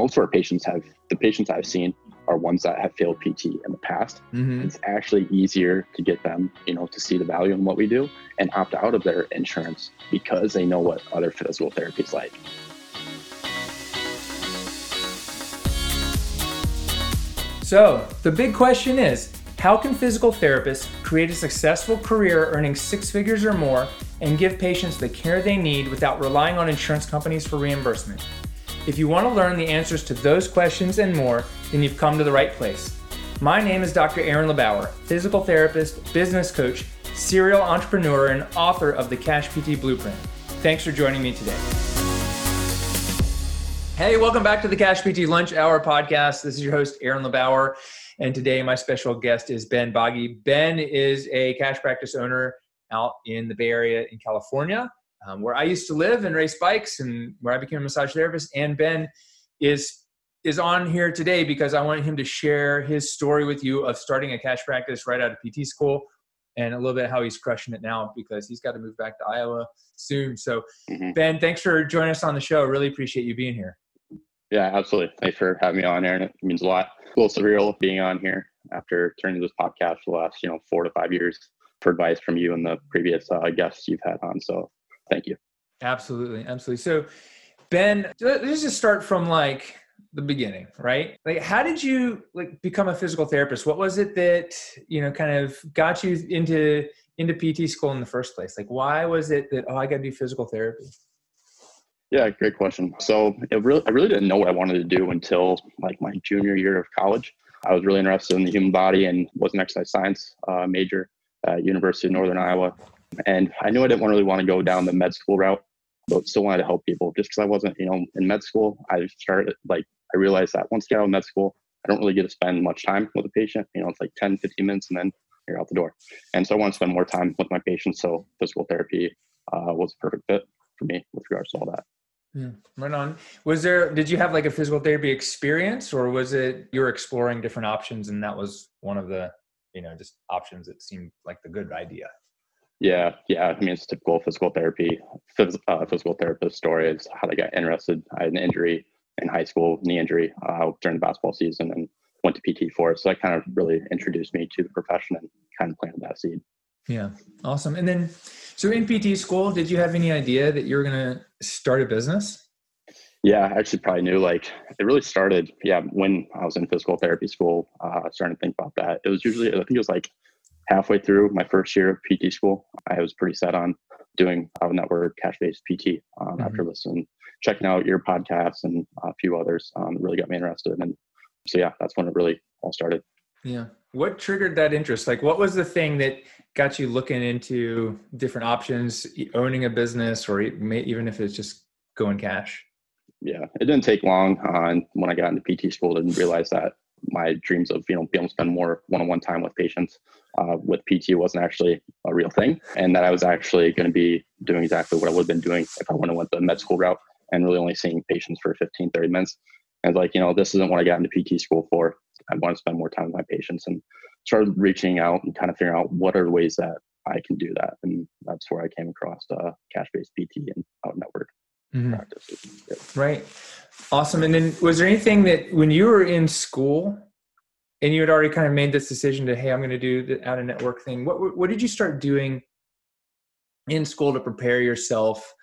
most of our patients have the patients I've seen are ones that have failed PT in the past. Mm-hmm. It's actually easier to get them, you know, to see the value in what we do and opt out of their insurance because they know what other physical therapy is like. So, the big question is how can physical therapists create a successful career earning six figures or more and give patients the care they need without relying on insurance companies for reimbursement? If you want to learn the answers to those questions and more, then you've come to the right place. My name is Dr. Aaron LeBauer, physical therapist, business coach, serial entrepreneur, and author of the Cash PT Blueprint. Thanks for joining me today. Hey, welcome back to the Cash PT Lunch Hour podcast. This is your host, Aaron LeBauer. And today, my special guest is Ben Bagge. Ben is a cash practice owner out in the Bay Area in California, um, where I used to live and race bikes, and where I became a massage therapist. And Ben is is on here today because I wanted him to share his story with you of starting a cash practice right out of PT school, and a little bit how he's crushing it now because he's got to move back to Iowa soon. So, mm-hmm. Ben, thanks for joining us on the show. Really appreciate you being here. Yeah, absolutely. Thanks for having me on, Aaron. It means a lot. A little surreal being on here after turning this podcast for the last, you know, four to five years for advice from you and the previous uh, guests you've had on. So thank you. Absolutely. Absolutely. So, Ben, let's just start from like the beginning, right? Like, how did you like become a physical therapist? What was it that, you know, kind of got you into into PT school in the first place? Like, why was it that, oh, I got to do physical therapy? Yeah, great question. So it really, I really didn't know what I wanted to do until like my junior year of college. I was really interested in the human body and was an exercise science uh, major at University of Northern Iowa. And I knew I didn't really want to go down the med school route, but still wanted to help people. Just because I wasn't, you know, in med school, I started like I realized that once I get out of med school, I don't really get to spend much time with a patient. You know, it's like 10, 15 minutes and then you're out the door. And so I want to spend more time with my patients. So physical therapy uh, was a perfect fit for me with regards to all that. Yeah, right on. Was there, did you have like a physical therapy experience or was it you're exploring different options and that was one of the, you know, just options that seemed like the good idea? Yeah, yeah. I mean, it's typical physical therapy, phys- uh, physical therapist story is how they got interested. I had an injury in high school, knee injury uh, during the basketball season and went to PT for it. So that kind of really introduced me to the profession and kind of planted that seed. Yeah, awesome. And then, so in PT school, did you have any idea that you were going to start a business? Yeah, I actually probably knew. Like, it really started, yeah, when I was in physical therapy school, uh, starting to think about that. It was usually, I think it was like halfway through my first year of PT school. I was pretty set on doing out network cash based PT um, mm-hmm. after listening, checking out your podcasts and a few others. Um, really got me interested. And so, yeah, that's when it really all started. Yeah. What triggered that interest? Like, what was the thing that got you looking into different options, owning a business, or even if it's just going cash? Yeah, it didn't take long uh, when I got into PT school. Didn't realize that my dreams of you know being able to spend more one-on-one time with patients uh, with PT wasn't actually a real thing, and that I was actually going to be doing exactly what I would have been doing if I wouldn't went the med school route and really only seeing patients for 15, 30 minutes. And like, you know, this isn't what I got into PT school for. I want to spend more time with my patients and started reaching out and kind of figuring out what are the ways that I can do that. And that's where I came across uh, cash-based PT and out network mm-hmm. practices. Right. Awesome. And then was there anything that when you were in school and you had already kind of made this decision to, Hey, I'm going to do the out of network thing. What, what did you start doing in school to prepare yourself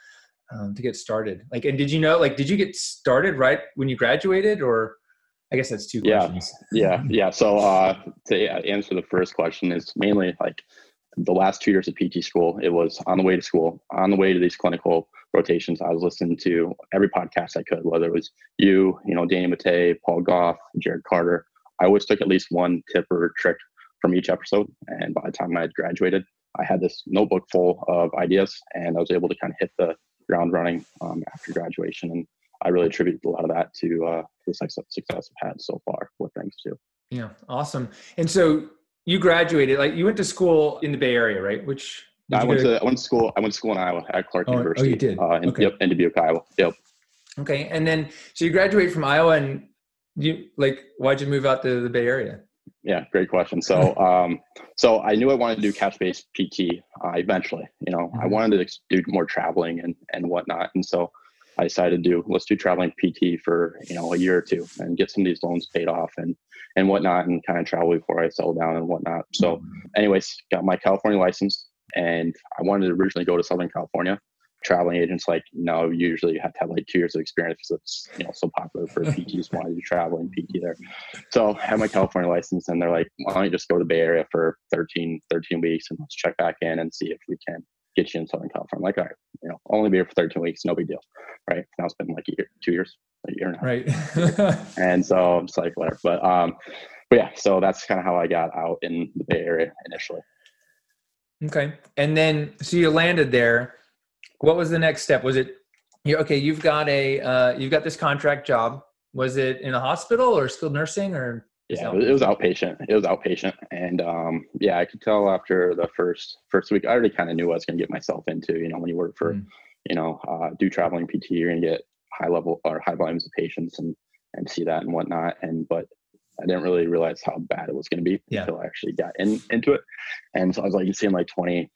um, to get started? Like, and did you know, like, did you get started right when you graduated or I guess that's two questions. Yeah, yeah, yeah. So uh, to answer the first question is mainly like the last two years of PT school. It was on the way to school, on the way to these clinical rotations. I was listening to every podcast I could, whether it was you, you know, Danny Matta, Paul Gough, Jared Carter. I always took at least one tip or trick from each episode. And by the time I had graduated, I had this notebook full of ideas, and I was able to kind of hit the ground running um, after graduation. And I really attribute a lot of that to uh, the success I've had so far with things too. Yeah, awesome. And so you graduated, like you went to school in the Bay Area, right? Which I went to, I went to school. I went to school in Iowa at Clarke oh, University. Oh, you did? Uh, in, okay. Yep, in Dubuque, Iowa. Yep. Okay, and then so you graduated from Iowa, and you like why'd you move out to the Bay Area? Yeah, great question. So, um, so I knew I wanted to do cash-based PT uh, eventually. You know, mm-hmm. I wanted to do more traveling and and whatnot, and so I decided to do let's do traveling PT for you know a year or two and get some of these loans paid off and and whatnot and kind of travel before I settle down and whatnot. So, anyways, got my California license and I wanted to originally go to Southern California. Traveling agents like no, usually you have to have like two years of experience because it's you know so popular for PTs wanting to do traveling PT there. So I have my California license and they're like, why don't you just go to the Bay Area for 13, 13 weeks and let's check back in and see if we can get you in Southern California. I'm like, all right, you know, only be here for 13 weeks, no big deal, right? Now it's been like a year, two years, a year now, right? and so I'm just like, whatever. But um, but yeah, so that's kind of how I got out in the Bay Area initially. Okay, and then so you landed there. What was the next step? Was it you okay? You've got a uh, you've got this contract job. Was it in a hospital or skilled nursing or yeah, it was outpatient. It was outpatient, and um, yeah, I could tell after the first first week, I already kind of knew what I was going to get myself into. You know, when you work for, mm. you know, uh, do traveling PT, you're going to get high level or high volumes of patients and and see that and whatnot. And but I didn't really realize how bad it was going to be yeah. until I actually got in into it. And so I was like, you seeing like 20,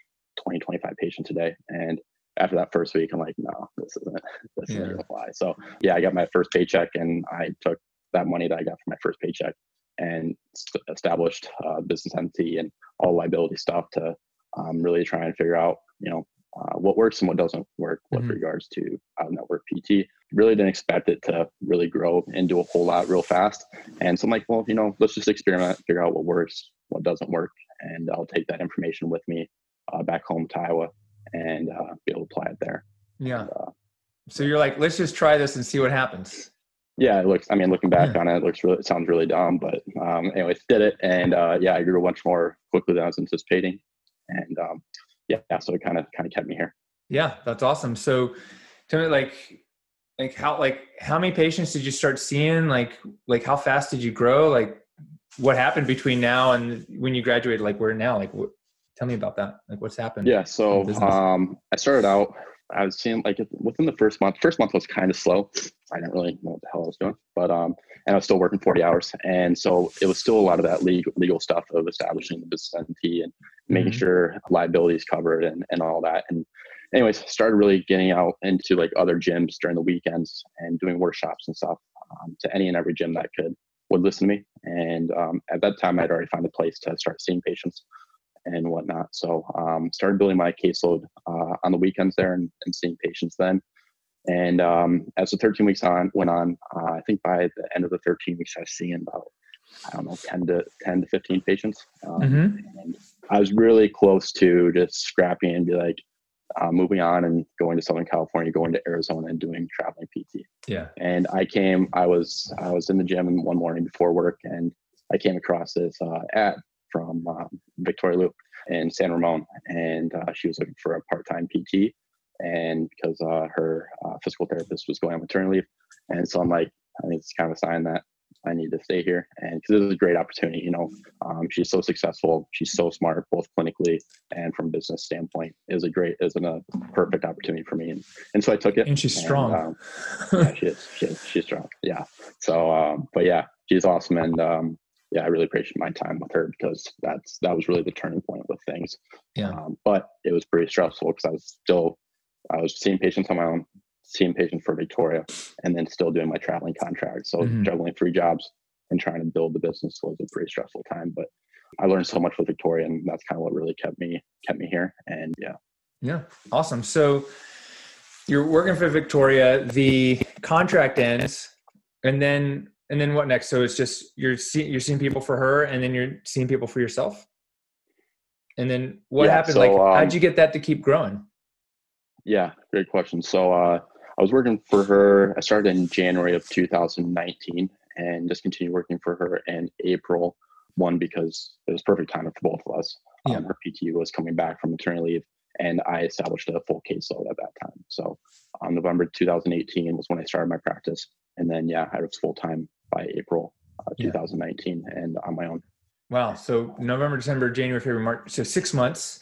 20, 25 patients a day, and after that first week, I'm like, no, this isn't this yeah. isn't gonna fly. So yeah, I got my first paycheck, and I took that money that I got from my first paycheck and st- established uh, business entity and all liability stuff to um, really try and figure out, you know, uh, what works and what doesn't work mm-hmm. with regards to out network PT. Really didn't expect it to really grow into a whole lot real fast. And so I'm like, well, you know, let's just experiment, figure out what works, what doesn't work, and I'll take that information with me uh, back home to Iowa and uh, be able to apply it there. Yeah. And, uh, so you're like, let's just try this and see what happens yeah, it looks. I mean, looking back yeah. on it, it looks really. It sounds really dumb, but um, anyways, did it, and uh, yeah, I grew much more quickly than I was anticipating, and um, yeah, so it kind of kind of kept me here. Yeah, that's awesome. So, tell me, like, like how like how many patients did you start seeing? Like, like how fast did you grow? Like, what happened between now and when you graduated? Like, where now? Like, what? Tell me about that. Like, what's happened? Yeah, so um, I started out I was seeing like within the first month. First month was kind of slow. I didn't really know what the hell I was doing, but um, and I was still working forty hours, and so it was still a lot of that legal legal stuff of establishing the business entity and making mm-hmm. sure liability is covered and and all that. And anyways, started really getting out into like other gyms during the weekends and doing workshops and stuff um, to any and every gym that could would listen to me. And um, at that time, I'd already found a place to start seeing patients and whatnot. So um, started building my caseload uh, on the weekends there and, and, seeing patients then. And um, as the 13 weeks on went on, uh, I think by the end of the 13 weeks, I was seeing about I don't know 10 to 10 to 15 patients. Um, mm-hmm. And I was really close to just scrapping and be like uh, moving on and going to Southern California, going to Arizona, and doing traveling PT. Yeah. And I came. I was I was in the gym one morning before work, and I came across this uh, ad from um, Victoria Loop in San Ramon, and uh, she was looking for a part-time PT, and because uh, her uh, physical therapist was going on maternity leave, and so I'm like, I think it's kind of a sign that I need to stay here, and because this is a great opportunity. You know, um, she's so successful, she's so smart, both clinically and from business standpoint. Is a great, is a perfect opportunity for me, and and so I took it. And she's and, strong. Um, yeah, she is. She is. She's strong. Yeah. So, um, but yeah, she's awesome, and um, yeah, I really appreciate my time with her because that's that was really the turning point with things. Yeah. Um, but it was pretty stressful because I was still I was seeing patients on my own, seeing patients for Victoria, and then still doing my traveling contract. So mm-hmm. juggling three jobs and trying to build the business was a pretty stressful time. But I learned so much with Victoria, and that's kind of what really kept me kept me here. And yeah. Yeah. Awesome. So you're working for Victoria. The contract ends, and then and then what next? So it's just you're seeing you're seeing people for her, and then you're seeing people for yourself. And then what yeah, happened? So, like, um, how'd you get that to keep growing? Yeah, great question. So uh, I was working for her. I started in January of 2019, and just continued working for her in April. One because it was perfect timing for both of us. Um. Her PTU was coming back from maternity leave, and I established a full caseload at that time. So, on November 2018 was when I started my practice, and then yeah, I was full time by April uh, 2019 yeah. and on my own. Wow. So November, December, January, February, March. So six months.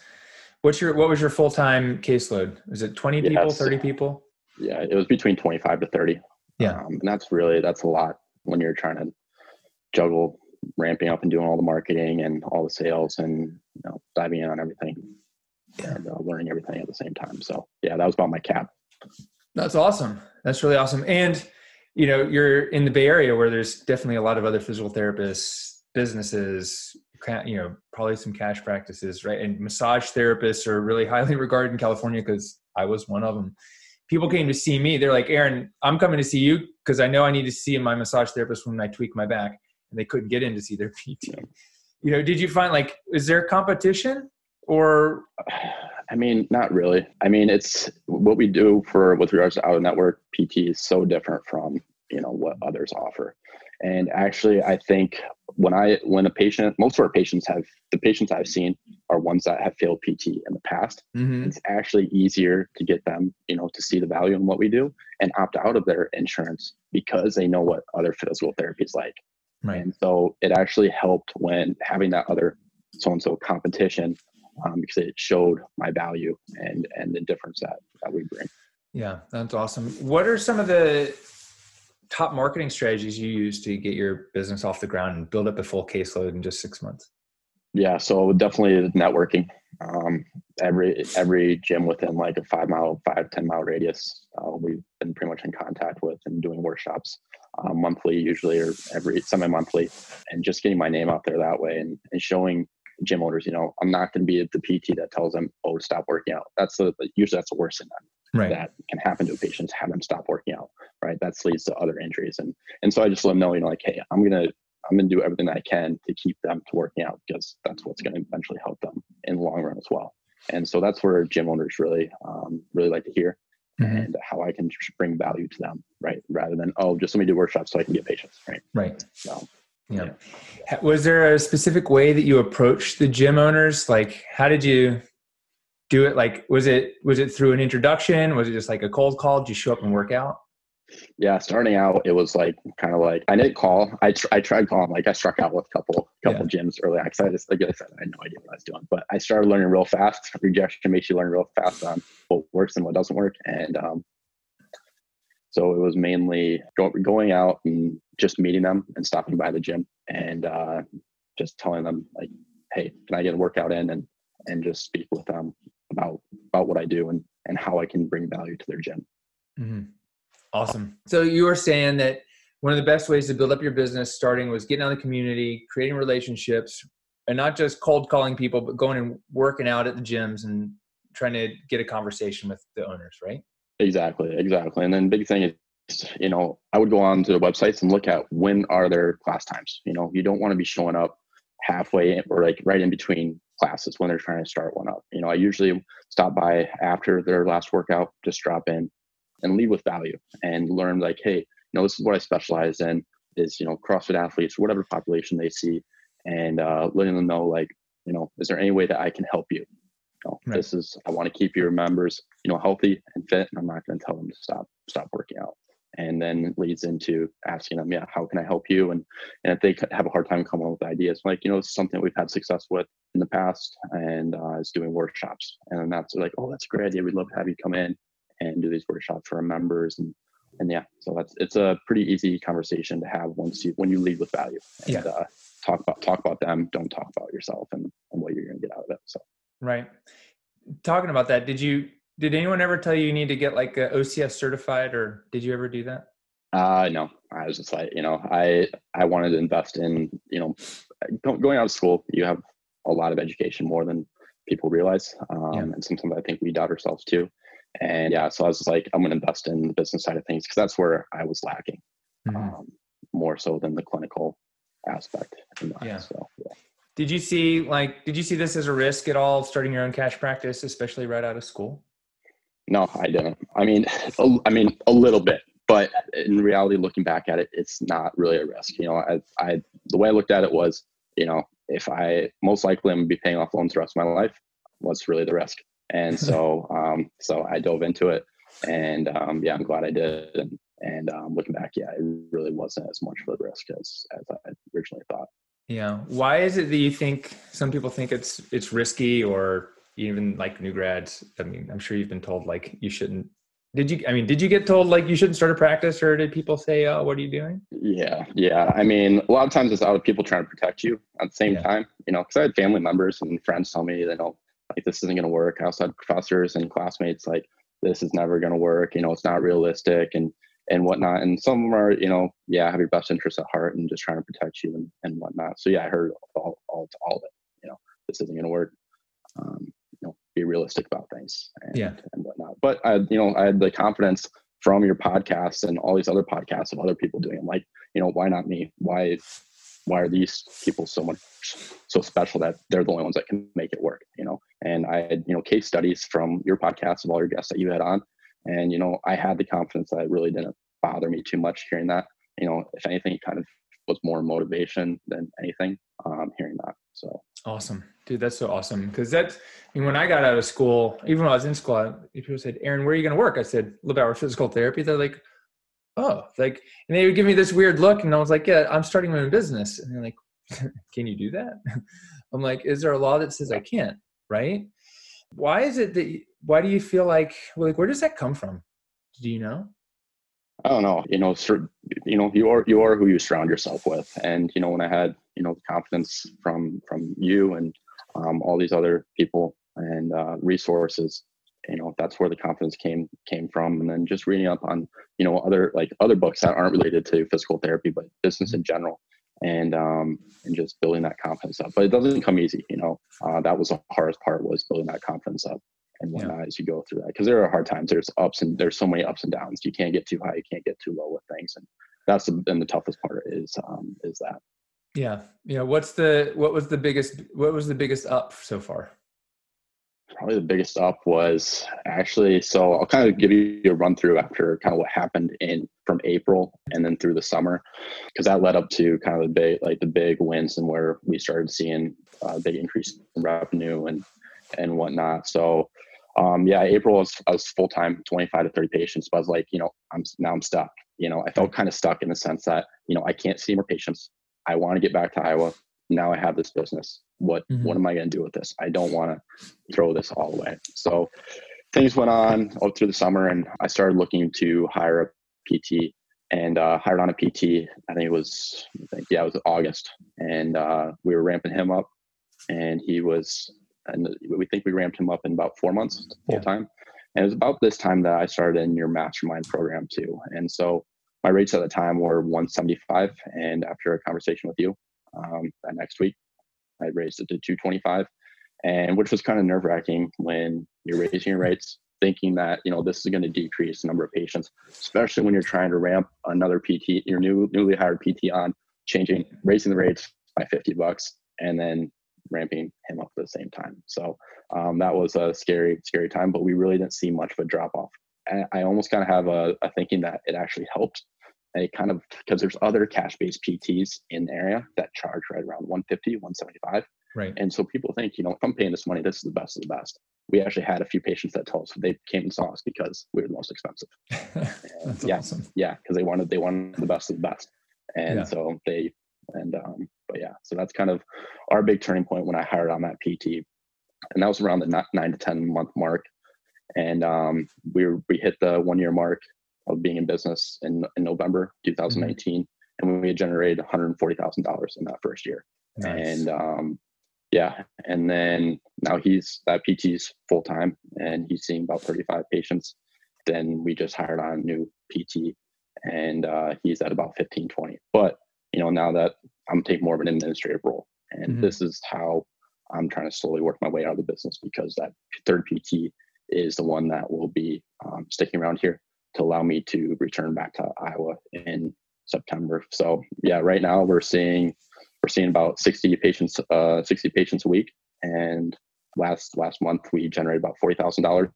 What's your, what was your full-time caseload? Was it 20 people, yes. 30 people? Yeah, it was between 25 to 30. Yeah. Um, and that's really, that's a lot when you're trying to juggle ramping up and doing all the marketing and all the sales and, you know, diving in on everything yeah. and uh, learning everything at the same time. So yeah, that was about my cap. That's awesome. That's really awesome. And you know, you're in the Bay Area where there's definitely a lot of other physical therapists, businesses, you know, probably some cash practices, right? And massage therapists are really highly regarded in California because I was one of them. People came to see me. They're like, Aaron, I'm coming to see you because I know I need to see my massage therapist when I tweak my back, and they couldn't get in to see their PT. You know, did you find like, is there competition or? I mean, not really. I mean, it's what we do for with regards to out of network PT is so different from you know what others offer. And actually, I think when I when a patient, most of our patients have the patients I've seen are ones that have failed PT in the past. Mm-hmm. It's actually easier to get them, you know, to see the value in what we do and opt out of their insurance because they know what other physical therapy is like. Right. And so it actually helped when having that other so and so competition um, because it showed my value and and the difference that that we bring. Yeah, that's awesome. What are some of the top marketing strategies you use to get your business off the ground and build up a full caseload in just six months? Yeah, so definitely networking. Um, every every gym within like a five mile, five ten mile radius, uh, we've been pretty much in contact with and doing workshops uh, monthly, usually or every semi monthly, and just getting my name out there that way and, and showing gym owners, you know, I'm not going to be the PT that tells them, "Oh, stop working out." That's the usually that's the worst thing right. that can happen to a patient. Have them stop working out, right? That leads to other injuries, and and so I just let them know, you know, like, hey, I'm gonna I'm gonna do everything I can to keep them to working out because that's what's going to eventually help them in the long run as well. And so that's where gym owners really um, really like to hear. Mm-hmm. and how I can bring value to them, right? Rather than oh, just let me do workshops so I can get patients, right? Right. So yeah. yeah. Was there a specific way that you approached the gym owners? Like, how did you do it? Like, was it was it through an introduction? Was it just like a cold call? Did you show up and work out? Yeah, starting out, it was like kind of like I didn't call. I tr- I tried calling. Like I struck out with a couple couple yeah. gyms early. on Because I just like I said, I had no idea what I was doing. But I started learning real fast. Rejection makes you learn real fast on what works and what doesn't work. And um, so it was mainly go, going out and just meeting them and stopping by the gym and uh, just telling them like, "Hey, can I get a workout in?" and and just speak with them about about what I do and and how I can bring value to their gym. Mm-hmm. Awesome. So you were saying that one of the best ways to build up your business starting was getting out in the community, creating relationships, and not just cold calling people, but going and working out at the gyms and trying to get a conversation with the owners, right? Exactly, exactly. And then big thing is, you know, I would go on to the websites and look at when are their class times. You know, you don't want to be showing up halfway or like right in between classes when they're trying to start one up. You know, I usually stop by after their last workout, just drop in and leave with value and learn like, hey, you know, this is what I specialize in is, you know, CrossFit athletes, whatever population they see, and uh, letting them know like, you know, is there any way that I can help you? Know, right. this is I want to keep your members, you know, healthy and fit, and I'm not going to tell them to stop stop working out. And then leads into asking them, yeah, how can I help you? And and if they have a hard time coming up with ideas, like you know, it's something we've had success with in the past, and uh, is doing workshops. And that's like, oh, that's a great idea. We'd love to have you come in and do these workshops for our members and and yeah so that's it's a pretty easy conversation to have once you when you lead with value and yeah. uh, talk about talk about them don't talk about yourself and, and what you're going to get out of it so right talking about that did you did anyone ever tell you you need to get like a ocs certified or did you ever do that uh no i was just like you know i i wanted to invest in you know going out of school you have a lot of education more than people realize um, yeah. and sometimes i think we doubt ourselves too and yeah, so I was like, I'm going to invest in the business side of things because that's where I was lacking mm-hmm. um, more so than the clinical aspect. yeah. So, yeah. Did you see like, did you see this as a risk at all starting your own cash practice, especially right out of school? No, I didn't. I mean, a, I mean, a little bit, but in reality, looking back at it, it's not really a risk. You know, I, I, the way I looked at it was, you know, if I most likely I'm gonna be paying off loans the rest of my life, what's really the risk? And so, um, so I dove into it, and um, yeah, I'm glad I did. And, and um, looking back, yeah, it really wasn't as much of a risk as as I originally thought. Yeah. Why is it that you think some people think it's it's risky, or even like new grads? I mean, I'm sure you've been told like you shouldn't. Did you? I mean, did you get told like you shouldn't start a practice, or did people say, "Oh, what are you doing"? Yeah, yeah. I mean, a lot of times it's out of people trying to protect you. At the same yeah. time, you know, because I had family members and friends tell me they don't like this isn't going to work. I also had professors and classmates like this is never going to work. You know, it's not realistic and and whatnot. And some of them are, you know, yeah, have your best interests at heart and just trying to protect you and, and whatnot. So yeah, I heard all, all, all of it. You know, this isn't going to work. Um, you know, be realistic about things and, yeah. and whatnot. But I, you know, I had the confidence from your podcast and all these other podcasts of other people doing it. Like, you know, why not me? Why, why are these people so much so special that they're the only ones that can make it work? You know, and I had you know case studies from your podcast of all your guests that you had on, and you know I had the confidence that it really didn't bother me too much hearing that. You know, if anything, it kind of was more motivation than anything. Um, hearing that, so awesome, dude. That's so awesome because that's. I mean, when I got out of school, even when I was in school, people said, "Aaron, where are you going to work?" I said, "LeBauer Physical Therapy." They're like, "Oh, like," and they would give me this weird look, and I was like, "Yeah, I'm starting my own business," and they're like, "Can you do that?" I'm like, "Is there a law that says I can't?" Right? Why is it that? Why do you feel like? Like, where does that come from? Do you know? I don't know. You know, you know, you are you are who you surround yourself with, and you know, when I had you know the confidence from from you and um, all these other people and uh, resources, you know, that's where the confidence came came from. And then just reading up on you know other like other books that aren't related to physical therapy, but business in general, and um, and just building that confidence up. But it doesn't come easy. You know, uh, that was the hardest part was building that confidence up and whatnot yeah. as you go through that because there are hard times. There's ups and there's so many ups and downs. You can't get too high you can't get too low with things and that's the, and the toughest part is um is that. Yeah yeah what's the what was the biggest what was the biggest up so far? Probably the biggest up was actually so i'll kind of give you a run through after kind of what happened in from april and then through the summer because that led up to kind of the big like the big wins and where we started seeing a big increase in revenue and and whatnot. So um, yeah, April was I was full time, 25 to 30 patients, but I was like, you know, I'm now I'm stuck. You know, I felt kind of stuck in the sense that you know I can't see more patients. I want to get back to Iowa. Now I have this business. What mm-hmm. what am I going to do with this? I don't want to throw this all away. So things went on all through the summer, and I started looking to hire a PT and uh, hired on a PT. I think it was, I think yeah, it was August, and uh, we were ramping him up, and he was and we think we ramped him up in about four months full time. And it was about this time that I started in your mastermind program too. And so my rates at the time were 175, and after a conversation with you um, that next week, I raised it to 225, and which was kind of nerve wracking when you're raising your rates, thinking that you know this is going to decrease the number of patients, especially when you're trying to ramp another PT, your new newly hired PT on, changing raising the rates by 50 bucks, and then ramping him up at the same time. So um, that was a scary, scary time, but we really didn't see much of a drop off. I almost kind of have a, a thinking that it actually helped. And it kind of because there's other cash based PTs in the area that charge right around 150, 175. Right. And so people think, you know, if I'm paying this money, this is the best of the best. We actually had a few patients that told us they came and saw us because we were the most expensive. yeah, awesome. yeah, because they wanted they wanted the best of the best, and yeah. so they and um, but yeah, so that's kind of our big turning point when I hired on that PT, and that was around the nine to ten month mark, and um, we were, we hit the one year mark of being in business in, in November 2019, mm-hmm. and we had generated one hundred forty thousand dollars in that first year, nice. and um, yeah, and then now he's that PT's full time, and he's seeing about thirty five patients. Then we just hired on a new PT, and uh, he's at about 15, 20. But you know, now that I'm taking more of an administrative role. And mm-hmm. this is how I'm trying to slowly work my way out of the business because that third PT is the one that will be um, sticking around here to allow me to return back to Iowa in September. So yeah, right now we're seeing we're seeing about 60 patients, uh, 60 patients a week, and last last month we generated about forty thousand dollars,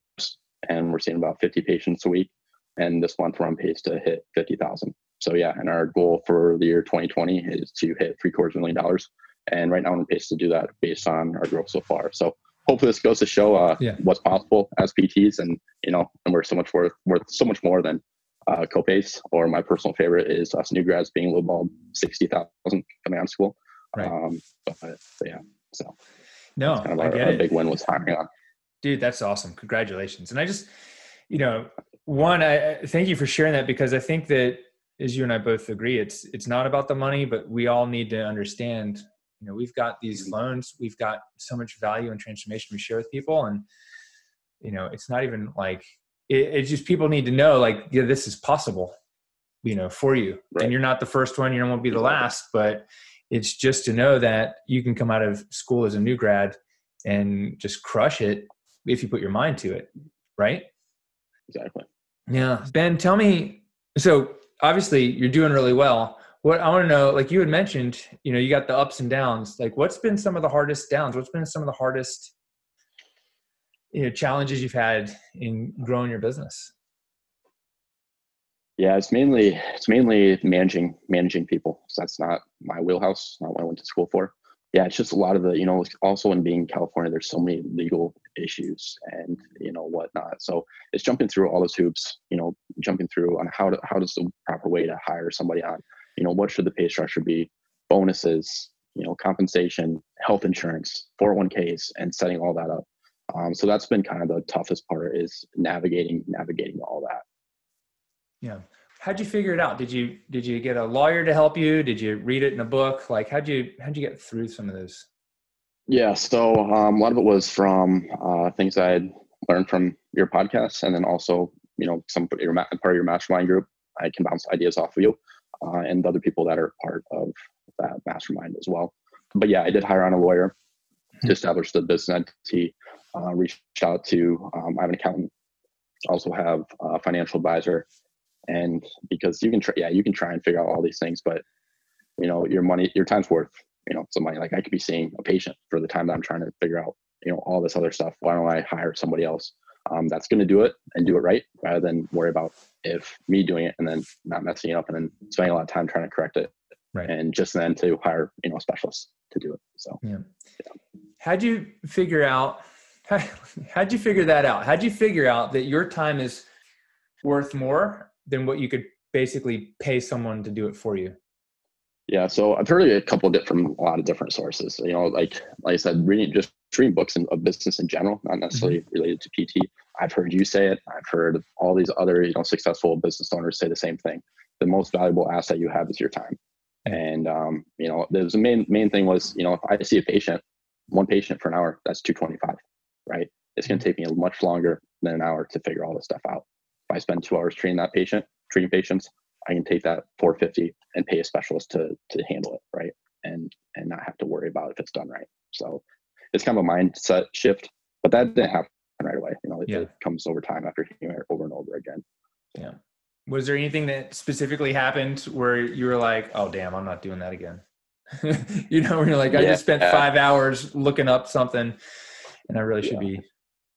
and we're seeing about 50 patients a week, and this month we're on pace to hit 50,000 so yeah, and our goal for the year 2020 is to hit three quarters of a million dollars. And right now we're on pace to do that based on our growth so far. So hopefully this goes to show uh, yeah. what's possible as PTs, and you know, and we're so much worth worth so much more than uh, copays. Or my personal favorite is us new grads being lowballed sixty thousand coming out of school. Right. Um, but, but, yeah, so no, kind of our, I get our it. big win was hiring on. Dude, that's awesome! Congratulations. And I just, you know, one, I thank you for sharing that because I think that as you and I both agree, it's it's not about the money, but we all need to understand. You know, we've got these mm-hmm. loans, we've got so much value and transformation we share with people, and you know, it's not even like it, it's just people need to know like yeah, this is possible, you know, for you. Right. And you're not the first one, you won't be the last, but it's just to know that you can come out of school as a new grad and just crush it if you put your mind to it, right? Exactly. Yeah. Ben, tell me so obviously you're doing really well. What I want to know, like you had mentioned, you know, you got the ups and downs. Like what's been some of the hardest downs? What's been some of the hardest you know challenges you've had in growing your business? Yeah, it's mainly it's mainly managing managing people. So that's not my wheelhouse, not what I went to school for. Yeah, it's just a lot of the, you know, also in being in California, there's so many legal issues and you know whatnot. So it's jumping through all those hoops, you know, jumping through on how to, how does the proper way to hire somebody on, you know, what should the pay structure be, bonuses, you know, compensation, health insurance, 401ks, and setting all that up. Um, so that's been kind of the toughest part is navigating navigating all that. Yeah. How'd you figure it out? Did you did you get a lawyer to help you? Did you read it in a book? Like how'd you how'd you get through some of those? Yeah, so um, a lot of it was from uh, things I had learned from your podcast, and then also you know some your part of your mastermind group. I can bounce ideas off of you uh, and other people that are part of that mastermind as well. But yeah, I did hire on a lawyer to establish the business entity. Uh, reached out to um, I have an accountant, also have a financial advisor, and because you can try yeah you can try and figure out all these things but you know your money your time's worth you know some money like i could be seeing a patient for the time that i'm trying to figure out you know all this other stuff why don't i hire somebody else um, that's going to do it and do it right rather than worry about if me doing it and then not messing it up and then spending a lot of time trying to correct it right and just then to hire you know a specialist to do it so yeah, yeah. how'd you figure out how, how'd you figure that out how'd you figure out that your time is worth more than what you could basically pay someone to do it for you? Yeah, so I've heard a couple of from a lot of different sources. You know, like like I said, reading just reading books in, of business in general, not necessarily mm-hmm. related to PT. I've heard you say it. I've heard all these other you know successful business owners say the same thing. The most valuable asset you have is your time. And um, you know, there's the main main thing was you know if I see a patient, one patient for an hour, that's two twenty five, right? It's going to take me much longer than an hour to figure all this stuff out. If I spend two hours treating that patient, treating patients, I can take that 450 and pay a specialist to to handle it, right? And and not have to worry about if it's done right. So it's kind of a mindset shift, but that didn't happen right away. You know, it, yeah. it comes over time after hearing it over and over again. Yeah. Was there anything that specifically happened where you were like, "Oh, damn, I'm not doing that again"? you know, where you're like, "I yeah. just spent five hours looking up something, and I really should yeah. be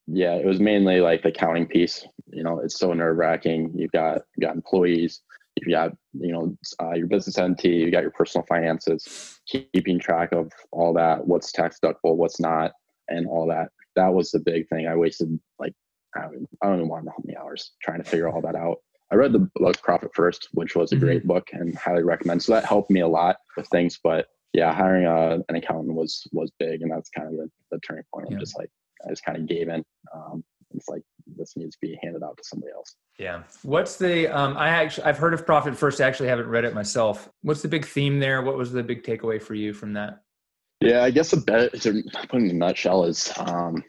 yeah, it was mainly like the counting piece. You know, it's so nerve wracking. You've got you got employees, you've got you know uh, your business entity, you got your personal finances, keeping track of all that, what's tax deductible, what's not, and all that. That was the big thing. I wasted like I don't, I don't even want to know how many hours trying to figure all that out. I read the book Profit First, which was a mm-hmm. great book and highly recommend. So that helped me a lot with things. But yeah, hiring a, an accountant was was big, and that's kind of the, the turning point. I'm just like, I just kind of gave in. Um, it's like this needs to be handed out to somebody else. Yeah. What's the? Um, I actually I've heard of Profit First. I actually haven't read it myself. What's the big theme there? What was the big takeaway for you from that? Yeah, I guess a bet to put in a nutshell is um,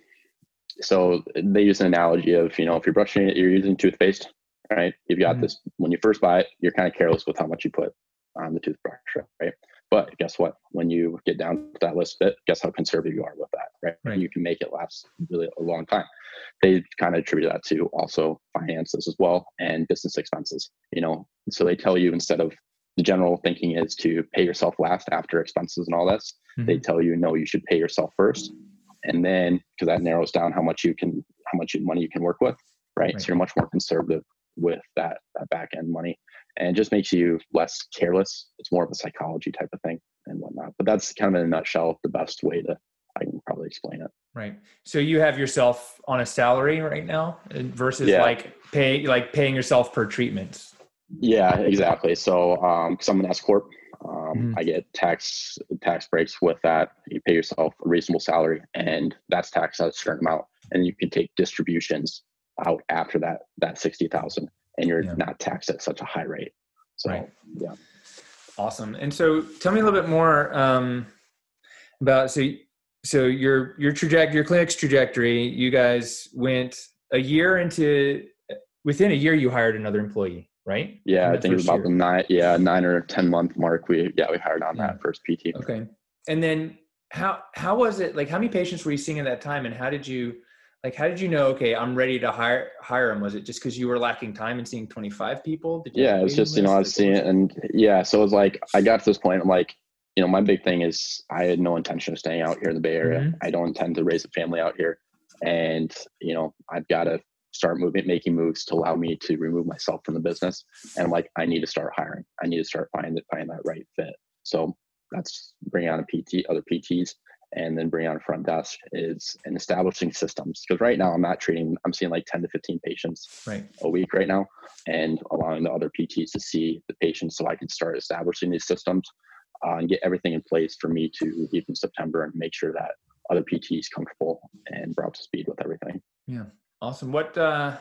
so they use an analogy of you know if you're brushing it, you're using toothpaste, right? You've got mm-hmm. this when you first buy it, you're kind of careless with how much you put on the toothbrush, right? But guess what? When you get down to that list bit, guess how conservative you are with that, right? right. You can make it last really a long time. They kind of attribute that to also finances as well and business expenses. You know, so they tell you instead of the general thinking is to pay yourself last after expenses and all this, mm-hmm. they tell you no, you should pay yourself first, and then because that narrows down how much you can, how much money you can work with, right? right. So you're much more conservative with that, that back end money and just makes you less careless. It's more of a psychology type of thing and whatnot. But that's kind of in a nutshell the best way to I can probably explain it. Right. So you have yourself on a salary right now versus yeah. like pay like paying yourself per treatment. Yeah, exactly. So um because I'm an S corp, um, mm-hmm. I get tax tax breaks with that. You pay yourself a reasonable salary, and that's taxed at a certain amount, and you can take distributions out after that that sixty thousand and you're yeah. not taxed at such a high rate. So, right. yeah. Awesome. And so tell me a little bit more um, about, so, so your, your trajectory, your clinic's trajectory, you guys went a year into within a year you hired another employee, right? Yeah, I think it was about year. the nine, yeah, nine or ten month mark. We yeah we hired on yeah. that first PT. Okay, and then how how was it? Like, how many patients were you seeing at that time, and how did you? Like how did you know okay i'm ready to hire hire him? Was it just because you were lacking time and seeing 25 people? Yeah it was just you know i was seeing it and yeah so it was like i got to this point i'm like you know my big thing is i had no intention of staying out here in the bay area. Mm-hmm. i don't intend to raise a family out here. And you know i've got to start moving making moves to allow me to remove myself from the business. And i'm like i need to start hiring. I need to start finding finding that right fit. So that's bringing on a pt other pts and then bring on front desk is in establishing systems. Because right now i'm not treating i'm seeing like 10 to 15 patients right. a week right now and allowing the other pts to see the patients so i can start establishing these systems uh, and get everything in place for me to leave in september and make sure that other pts comfortable and brought to speed with everything. Yeah. Awesome. What uh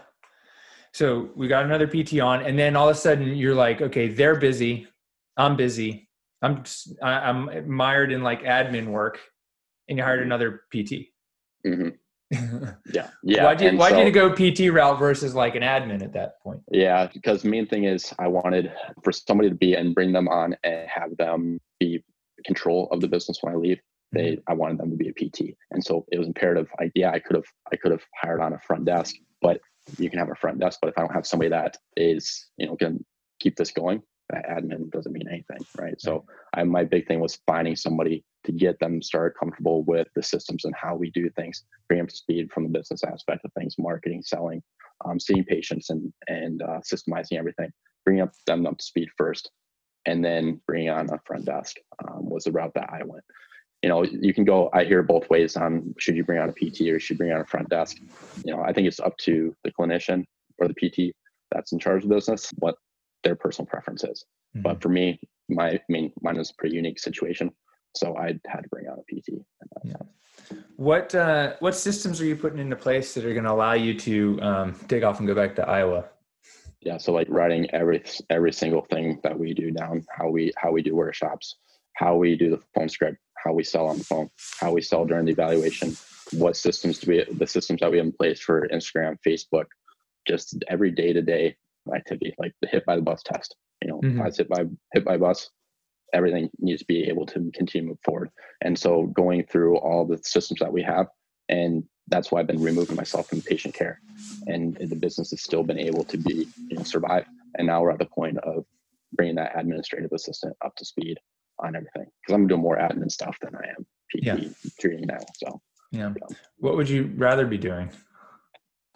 so we got another pt on and then all of a sudden you're like okay they're busy. I'm busy. I'm just, i'm mired in like admin work and you hired another PT. Mm-hmm. yeah, yeah. Why did why so, did you go PT route versus like an admin at that point? Yeah, because the main thing is I wanted for somebody to be and bring them on and have them be control of the business when I leave. They mm-hmm. I wanted them to be a PT, and so it was imperative. I, yeah, I could have I could have hired on a front desk, but you can have a front desk. But if I don't have somebody that is you know can keep this going, admin doesn't mean anything, right? So I, my big thing was finding somebody to get them started comfortable with the systems and how we do things, bring them to speed from the business aspect of things, marketing, selling, um, seeing patients, and and uh, systemizing everything. Bring up them up to speed first, and then bringing on a front desk um, was the route that I went. You know, you can go. I hear both ways on should you bring on a PT or should you bring on a front desk. You know, I think it's up to the clinician or the PT that's in charge of the business what their personal preferences. Mm-hmm. But for me, my I mean, mine was a pretty unique situation, so I had to bring out a PT. Yeah. What uh, what systems are you putting into place that are going to allow you to um, take off and go back to Iowa? Yeah, so like writing every every single thing that we do down, how we how we do workshops, how we do the phone script, how we sell on the phone, how we sell during the evaluation, what systems do we the systems that we have in place for Instagram, Facebook, just every day to day activity, like the hit by the bus test. You know, mm-hmm. if I was hit by hit by bus, everything needs to be able to continue to move forward. And so going through all the systems that we have, and that's why I've been removing myself from patient care, and the business has still been able to be you know survive. And now we're at the point of bringing that administrative assistant up to speed on everything because I'm doing more admin stuff than I am PT yeah. treating now. So yeah. yeah. What would you rather be doing?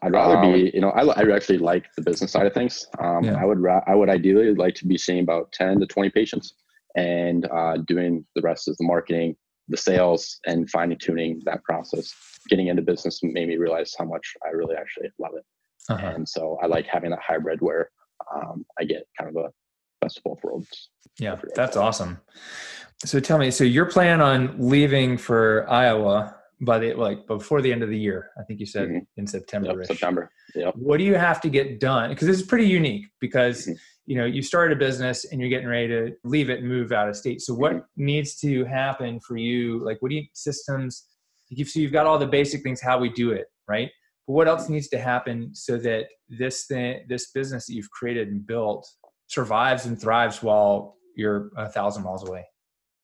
I'd rather um, be, you know, I, I actually like the business side of things. Um, yeah. I would, ra- I would ideally like to be seeing about 10 to 20 patients and uh, doing the rest of the marketing, the sales and fine tuning that process. Getting into business made me realize how much I really actually love it. Uh-huh. And so I like having that hybrid where um, I get kind of a best of both worlds. Yeah, that's awesome. So tell me, so you're planning on leaving for Iowa by the like before the end of the year. I think you said mm-hmm. in September. Yep, September. Yep. What do you have to get done? Because this is pretty unique because mm-hmm. you know you started a business and you're getting ready to leave it and move out of state. So what mm-hmm. needs to happen for you? Like what do you systems? So you've got all the basic things how we do it, right? But what else needs to happen so that this thing, this business that you've created and built survives and thrives while you're a thousand miles away?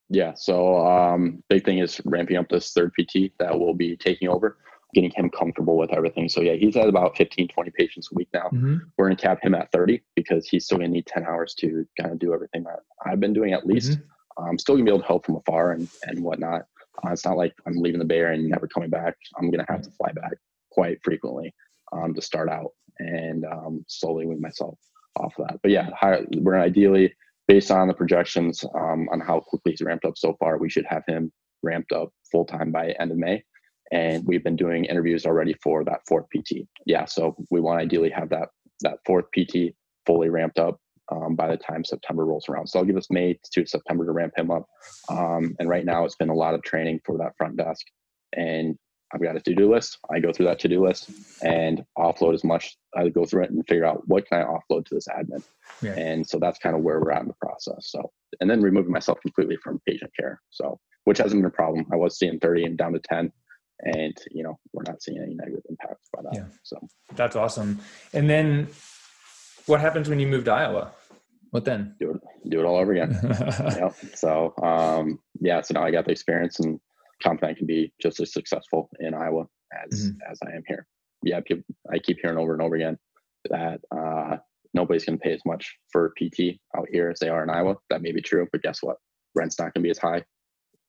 Yeah. So um, big thing is ramping up this third PT that will be taking over, getting him comfortable with everything. So yeah, he's at about 15, 20 patients a week now. Mm-hmm. We're going to cap him at 30 because he's still going to need 10 hours to kind of do everything that I've been doing at least. Mm-hmm. I'm still going to be able to help from afar and, and whatnot. Uh, it's not like I'm leaving the Bay Area and never coming back. I'm going to have to fly back quite frequently um, to start out and um, slowly wean myself off of that. But yeah, higher, we're ideally based on the projections um, on how quickly he's ramped up so far, we should have him ramped up full time by end of May. And we've been doing interviews already for that fourth PT. Yeah, so we want to ideally have that that fourth PT fully ramped up um, by the time September rolls around. So I'll give us May to September to ramp him up. Um, and right now, it's been a lot of training for that front desk, and I've got a to-do list. I go through that to-do list and offload as much. I go through it and figure out what can I offload to this admin. Yeah. And so that's kind of where we're at in the process. So, and then removing myself completely from patient care. So, which hasn't been a problem. I was seeing 30 and down to 10 and you know, we're not seeing any negative impacts by that. Yeah. So that's awesome. And then what happens when you move to Iowa? What then? Do it, do it all over again. yep. So, um, yeah, so now I got the experience and confident I can be just as successful in Iowa as, mm-hmm. as I am here. Yeah. People, I keep hearing over and over again that, uh, nobody's going to pay as much for PT out here as they are in Iowa. That may be true, but guess what? Rent's not going to be as high.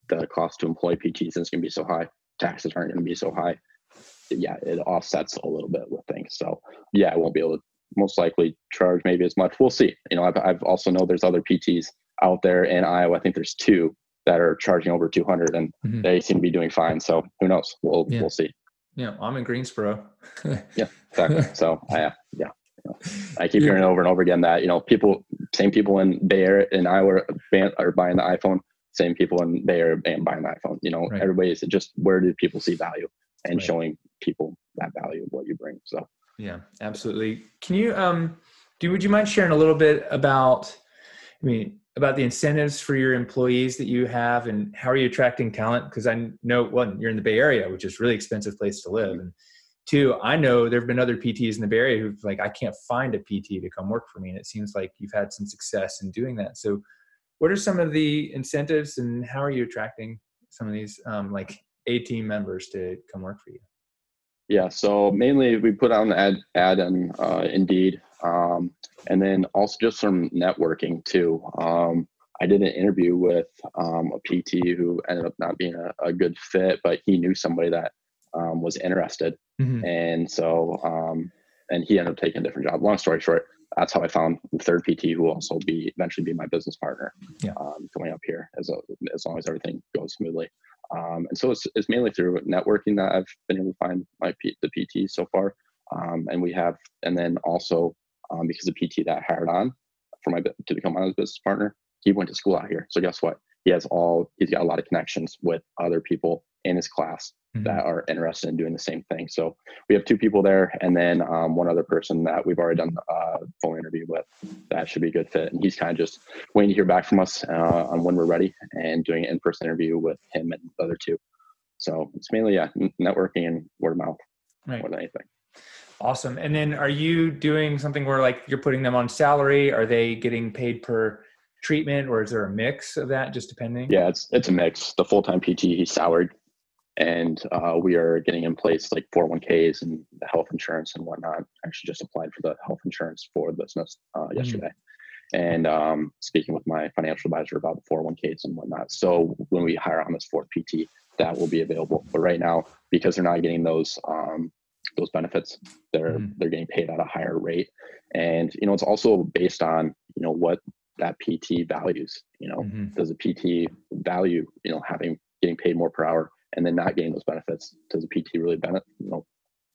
The cost to employ PTs is going to be so high. Taxes aren't going to be so high. Yeah, it offsets a little bit with things. So yeah, I won't be able to most likely charge maybe as much. We'll see. You know, I've, I've also know there's other PTs out there in Iowa. I think there's two that are charging over 200 and mm-hmm. they seem to be doing fine. So who knows? We'll, yeah. we'll see. Yeah. I'm in Greensboro. yeah, exactly. So uh, yeah, I keep hearing over and over again that, you know, people, same people in Bay Area in Iowa are buying the iPhone, same people in Bay Area and buying the iPhone. You know, right. is just where do people see value and right. showing people that value of what you bring. So yeah, absolutely. Can you um do would you mind sharing a little bit about I mean about the incentives for your employees that you have and how are you attracting talent? Because I know one, you're in the Bay Area, which is really expensive place to live. And two, I know there have been other PTs in the Bay Area who've like, I can't find a PT to come work for me. And it seems like you've had some success in doing that. So what are some of the incentives and how are you attracting some of these um, like A team members to come work for you? Yeah, so mainly we put out an ad, ad and uh, Indeed, um, and then also just some networking too. Um, I did an interview with um, a PT who ended up not being a, a, good fit, but he knew somebody that um, was interested, mm-hmm. and so um, and he ended up taking a different job. Long story short, that's how I found the third PT who will also be eventually be my business partner yeah. Um, coming up here as a, as long as everything goes smoothly. Um, and so it's, it's mainly through networking that I've been able to find my P, the PT so far. Um, and we have, and then also um, because the PT that I hired on for my to become my business partner, he went to school out here. So guess what? He has all he's got a lot of connections with other people in his class mm-hmm. that are interested in doing the same thing. So we have two people there, and then um, one other person that we've already done a uh, phone interview with. That should be a good fit, and he's kind of just waiting to hear back from us uh, on when we're ready and doing an in-person interview with him and the other two. So it's mainly yeah, networking and word of mouth right. more than anything. Awesome. And then are you doing something where like you're putting them on salary? Are they getting paid per treatment or is there a mix of that just depending? Yeah, it's it's a mix. The full-time PT he's salaried and uh, we are getting in place like 401ks and the health insurance and whatnot. I actually just applied for the health insurance for the business uh, mm-hmm. yesterday. And um, speaking with my financial advisor about the 401ks and whatnot. So when we hire on this fourth PT, that will be available. But right now, because they're not getting those um, those benefits, they're mm-hmm. they're getting paid at a higher rate. And you know, it's also based on you know what that PT values. You know, mm-hmm. does a PT value you know having getting paid more per hour? and then not getting those benefits. Does a PT really benefit, you know,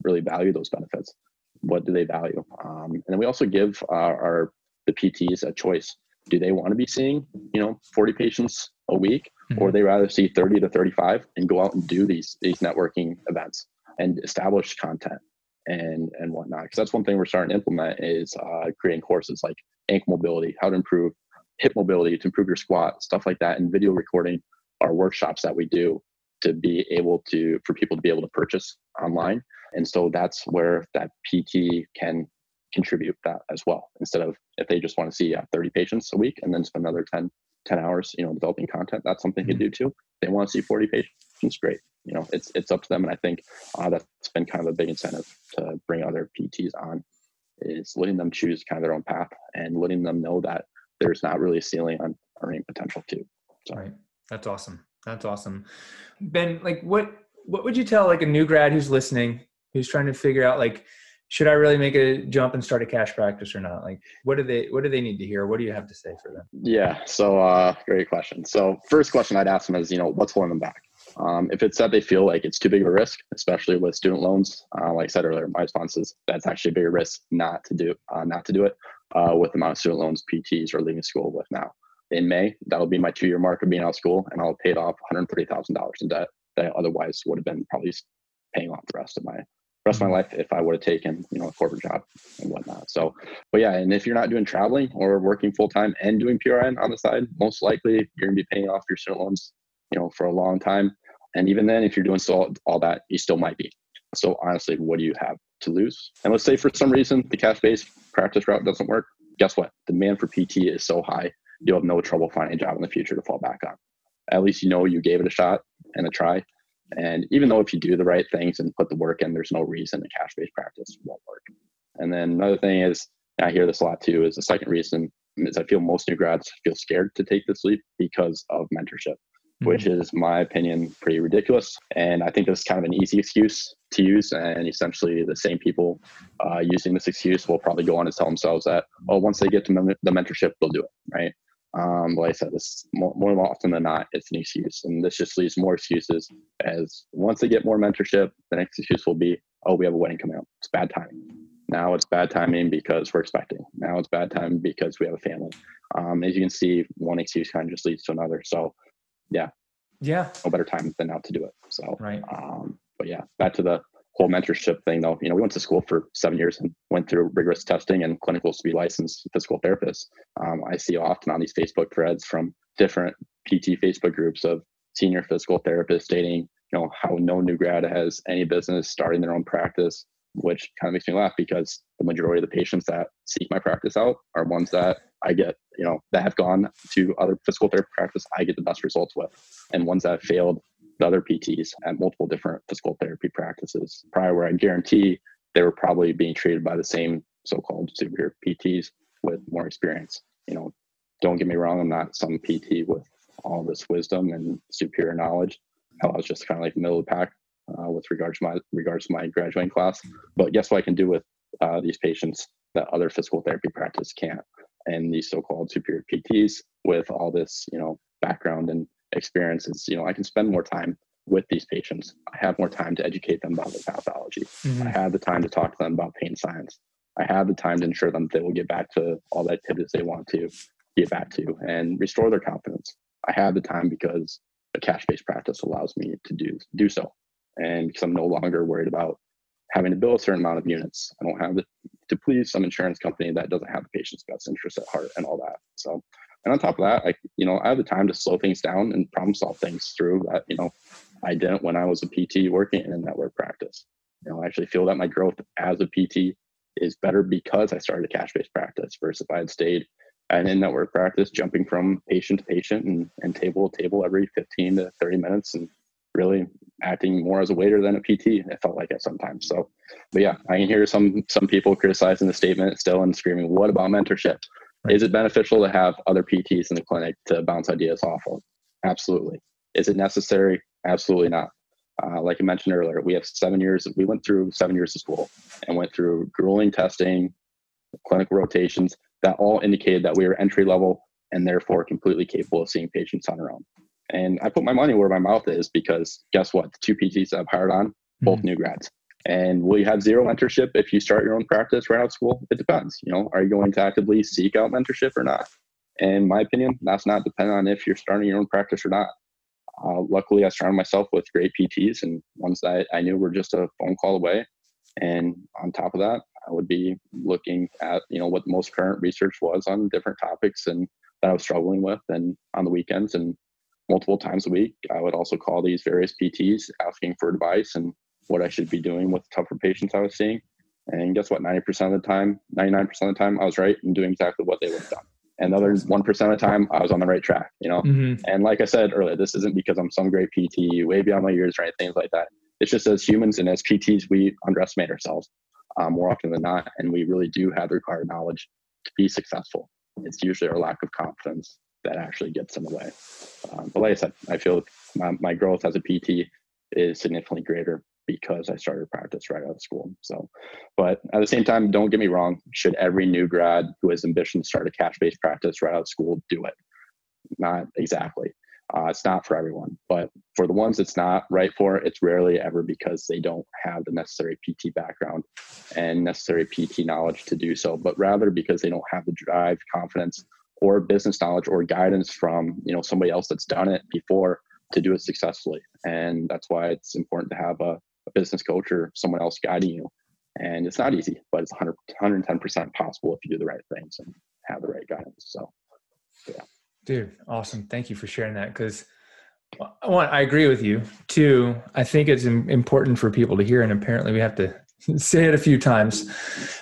really value those benefits? What do they value? Um, and then we also give our, our the PTs a choice. Do they want to be seeing, you know, 40 patients a week, mm-hmm. or they rather see 30 to 35 and go out and do these these networking events and establish content and and whatnot? Because that's one thing we're starting to implement is uh, creating courses like ankle mobility, how to improve hip mobility, to improve your squat, stuff like that, and video recording our workshops that we do to be able to for people to be able to purchase online and so that's where that pt can contribute that as well instead of if they just want to see uh, 30 patients a week and then spend another 10 10 hours you know developing content that's something mm-hmm. you do too they want to see 40 patients great you know it's it's up to them and i think uh, that's been kind of a big incentive to bring other pts on is letting them choose kind of their own path and letting them know that there's not really a ceiling on earning potential too so. right that's awesome that's awesome. Ben, like what what would you tell like a new grad who's listening, who's trying to figure out like should I really make a jump and start a cash practice or not? Like what do they what do they need to hear? What do you have to say for them? Yeah, so uh great question. So first question I'd ask them is, you know, what's holding them back? Um, if it's that they feel like it's too big of a risk, especially with student loans, uh, like I said earlier, my response is that's actually a bigger risk not to do, uh, not to do it uh, with the amount of student loans PTs are leaving school with now in May. That'll be my two year mark of being out of school, and I'll have paid off $130,000 in debt that I otherwise would have been probably paying off the rest of my rest of my mm-hmm. life if I would have taken you know a corporate job and whatnot. So, but yeah, and if you're not doing traveling or working full time and doing PRN on the side, most likely you're gonna be paying off your student loans, you know, for a long time. And even then, if you're doing so all that, you still might be. So honestly, what do you have to lose? And let's say for some reason the cash based practice route doesn't work. Guess what? Demand for PT is so high, you'll have no trouble finding a job in the future to fall back on. At least you know you gave it a shot and a try. And even though if you do the right things and put the work in, there's no reason the cash based practice won't work. And then another thing is, I hear this a lot too, is the second reason is I feel most new grads feel scared to take this leap because of mentorship which mm-hmm. is my opinion pretty ridiculous and i think this is kind of an easy excuse to use and essentially the same people uh, using this excuse will probably go on to tell themselves that oh once they get to the mentorship they'll do it right um, like I said, this more, more often than not, it's an excuse, and this just leaves more excuses. As once they get more mentorship, the next excuse will be, "Oh, we have a wedding coming up. It's bad timing." Now it's bad timing because we're expecting. Now it's bad timing because we have a family. Um, as you can see, one excuse kind of just leads to another. So yeah. Yeah. No better time than now to do it. So, right. Um, but yeah, back to the whole mentorship thing though. You know, we went to school for seven years and went through rigorous testing and clinicals to be licensed physical therapists. Um, I see often on these Facebook threads from different PT Facebook groups of senior physical therapists stating, you know, how no new grad has any business starting their own practice, which kind of makes me laugh because the majority of the patients that seek my practice out are ones that I get, you know, that have gone to other physical therapy practice, I get the best results with. And ones that have failed the other PTs at multiple different physical therapy practices prior, where I guarantee they were probably being treated by the same so-called superior PTs with more experience. You know, don't get me wrong, I'm not some PT with all this wisdom and superior knowledge. I was just kind of like middle of the pack uh, with regards to my regards to my graduating class. But guess what I can do with uh, these patients that other physical therapy practice can't and these so-called superior PTs with all this, you know, background and experiences, you know, I can spend more time with these patients. I have more time to educate them about the pathology. Mm-hmm. I have the time to talk to them about pain science. I have the time to ensure them that they will get back to all the activities they want to get back to and restore their confidence. I have the time because the cash-based practice allows me to do do so, and because I'm no longer worried about having to bill a certain amount of units. I don't have to, to please some insurance company that doesn't have the patient's best interest at heart and all that. So, and on top of that, I, you know, I have the time to slow things down and problem solve things through that, you know, I didn't when I was a PT working in a network practice. You know, I actually feel that my growth as a PT is better because I started a cash-based practice versus if I had stayed and in network practice, jumping from patient to patient and, and table to table every 15 to 30 minutes and really acting more as a waiter than a PT. It felt like it sometimes. So, but yeah, I can hear some some people criticizing the statement still and screaming, "What about mentorship? Right. Is it beneficial to have other PTs in the clinic to bounce ideas off of?" Absolutely. Is it necessary? Absolutely not. Uh, like I mentioned earlier, we have seven years. We went through seven years of school and went through grueling testing, clinical rotations that all indicated that we were entry level and therefore completely capable of seeing patients on our own. And I put my money where my mouth is because guess what? The two PTs I've hired on, both mm-hmm. new grads. And will you have zero mentorship if you start your own practice right out of school? It depends. You know, are you going to actively seek out mentorship or not? In my opinion, that's not dependent on if you're starting your own practice or not. Uh, luckily, I surrounded myself with great PTs and ones that I knew were just a phone call away. And on top of that, I would be looking at you know what the most current research was on different topics and that I was struggling with, and on the weekends and multiple times a week. I would also call these various PTs asking for advice and what I should be doing with tougher patients I was seeing. And guess what? 90% of the time, 99% of the time, I was right and doing exactly what they would have done. And the other 1% of the time, I was on the right track, you know? Mm-hmm. And like I said earlier, this isn't because I'm some great PT, way beyond my years or anything like that. It's just as humans and as PTs, we underestimate ourselves um, more often than not. And we really do have the required knowledge to be successful. It's usually our lack of confidence that actually gets in the way. Um, but like I said, I feel my, my growth as a PT is significantly greater because I started practice right out of school. So, but at the same time, don't get me wrong. Should every new grad who has ambition to start a cash based practice right out of school do it? Not exactly. Uh, it's not for everyone, but for the ones it's not right for, it's rarely ever because they don't have the necessary PT background and necessary PT knowledge to do so, but rather because they don't have the drive, confidence, or business knowledge or guidance from you know somebody else that's done it before to do it successfully and that's why it's important to have a, a business coach or someone else guiding you and it's not easy but it's 100 110% possible if you do the right things and have the right guidance so yeah dude awesome thank you for sharing that because One, I agree with you. Two, I think it's important for people to hear, and apparently we have to say it a few times.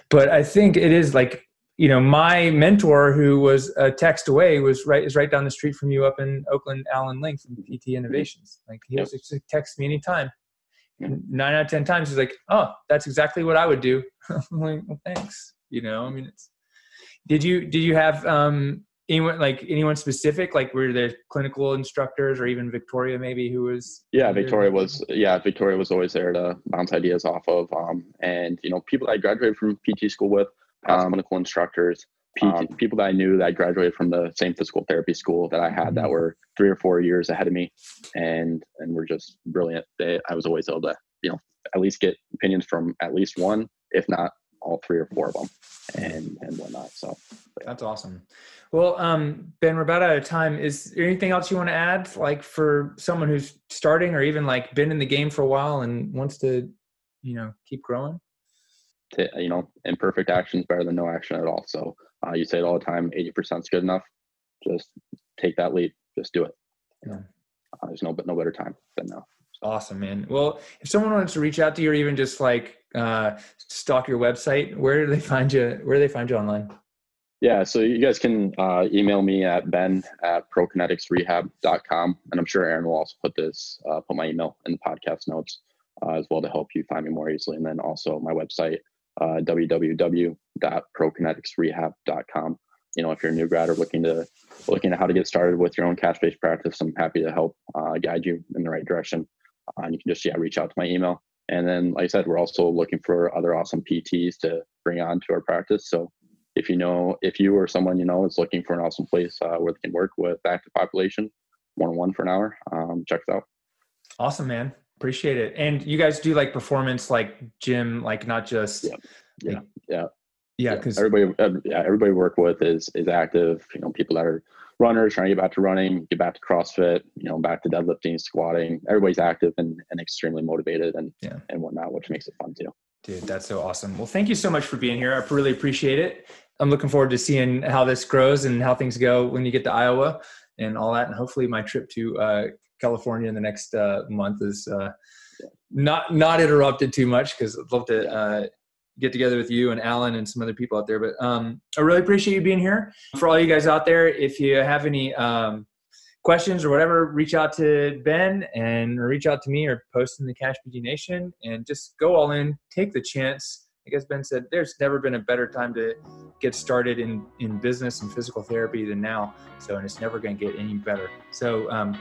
But I think it is like you know, my mentor who was a text away was right is right down the street from you up in Oakland, Alan Link from PT Innovations. Like he was just text me anytime. And nine out of ten times he's like, "Oh, that's exactly what I would do." I'm like, "Well, thanks." You know, I mean, it's. Did you did you have um, anyone like anyone specific? Like were there clinical instructors or even Victoria maybe who was? Yeah, Victoria was. Yeah, Victoria was always there to bounce ideas off of. Um, and you know, people I graduated from PT school with um, clinical instructors, um, people that I knew that graduated from the same physical therapy school that I had that mm-hmm. were three or four years ahead of me, and and were just brilliant. They, I was always able to, you know, at least get opinions from at least one, if not all three or four of them, and and whatnot. So that's awesome. Well, um, Ben, we're about out of time. Is there anything else you want to add, like for someone who's starting or even like been in the game for a while and wants to, you know, keep growing? to, you know, imperfect action is better than no action at all. So uh, you say it all the time, 80% is good enough. Just take that leap. Just do it. Yeah. Uh, there's no, no better time than now. Awesome, man. Well, if someone wants to reach out to you or even just like uh, stalk your website, where do they find you? Where do they find you online? Yeah, so you guys can uh, email me at ben at prokinetixrehab.com. And I'm sure Aaron will also put this, uh, put my email in the podcast notes uh, as well to help you find me more easily. And then also my website, uh, www.prokinetixrehab.com. You know, if you're a new grad or looking to looking at how to get started with your own cash-based practice, I'm happy to help uh, guide you in the right direction. Uh, and you can just yeah reach out to my email. And then, like I said, we're also looking for other awesome PTs to bring on to our practice. So if you know if you or someone you know is looking for an awesome place uh, where they can work with active population one on one for an hour, um, check it out. Awesome, man. Appreciate it. And you guys do like performance, like gym, like not just. Yeah. Yeah. Like, yeah. Yeah. Because everybody, yeah, everybody work with is is active. You know, people that are runners trying to get back to running, get back to CrossFit. You know, back to deadlifting, squatting. Everybody's active and, and extremely motivated and yeah. and whatnot, which makes it fun too. Dude, that's so awesome. Well, thank you so much for being here. I really appreciate it. I'm looking forward to seeing how this grows and how things go when you get to Iowa and all that. And hopefully, my trip to uh, California in the next uh, month is uh, not not interrupted too much because I'd love to uh, get together with you and Alan and some other people out there. But um, I really appreciate you being here. For all you guys out there, if you have any um, questions or whatever, reach out to Ben and reach out to me or post in the Cash PT Nation and just go all in, take the chance. I guess Ben said there's never been a better time to get started in, in business and physical therapy than now. So, and it's never going to get any better. So, um,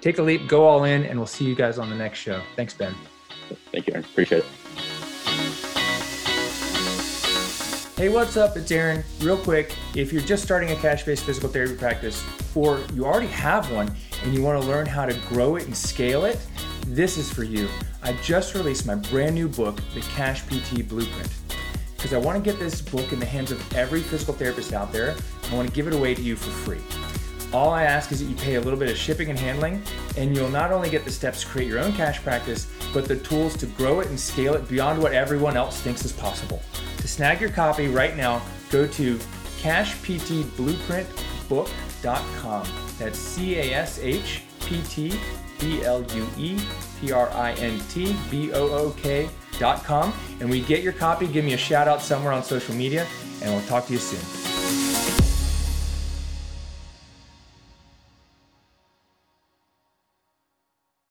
take a leap, go all in, and we'll see you guys on the next show. Thanks, Ben. Thank you, Aaron. Appreciate it. Hey, what's up? It's Aaron. Real quick, if you're just starting a cash based physical therapy practice, or you already have one and you want to learn how to grow it and scale it, this is for you. I just released my brand new book, The Cash PT Blueprint, because I want to get this book in the hands of every physical therapist out there. I want to give it away to you for free. All I ask is that you pay a little bit of shipping and handling, and you'll not only get the steps to create your own cash practice, but the tools to grow it and scale it beyond what everyone else thinks is possible. To snag your copy right now, go to cashptblueprintbook.com. That's C A S H P T B L U E P R I N T B O O K.com. And we get your copy, give me a shout out somewhere on social media, and we'll talk to you soon.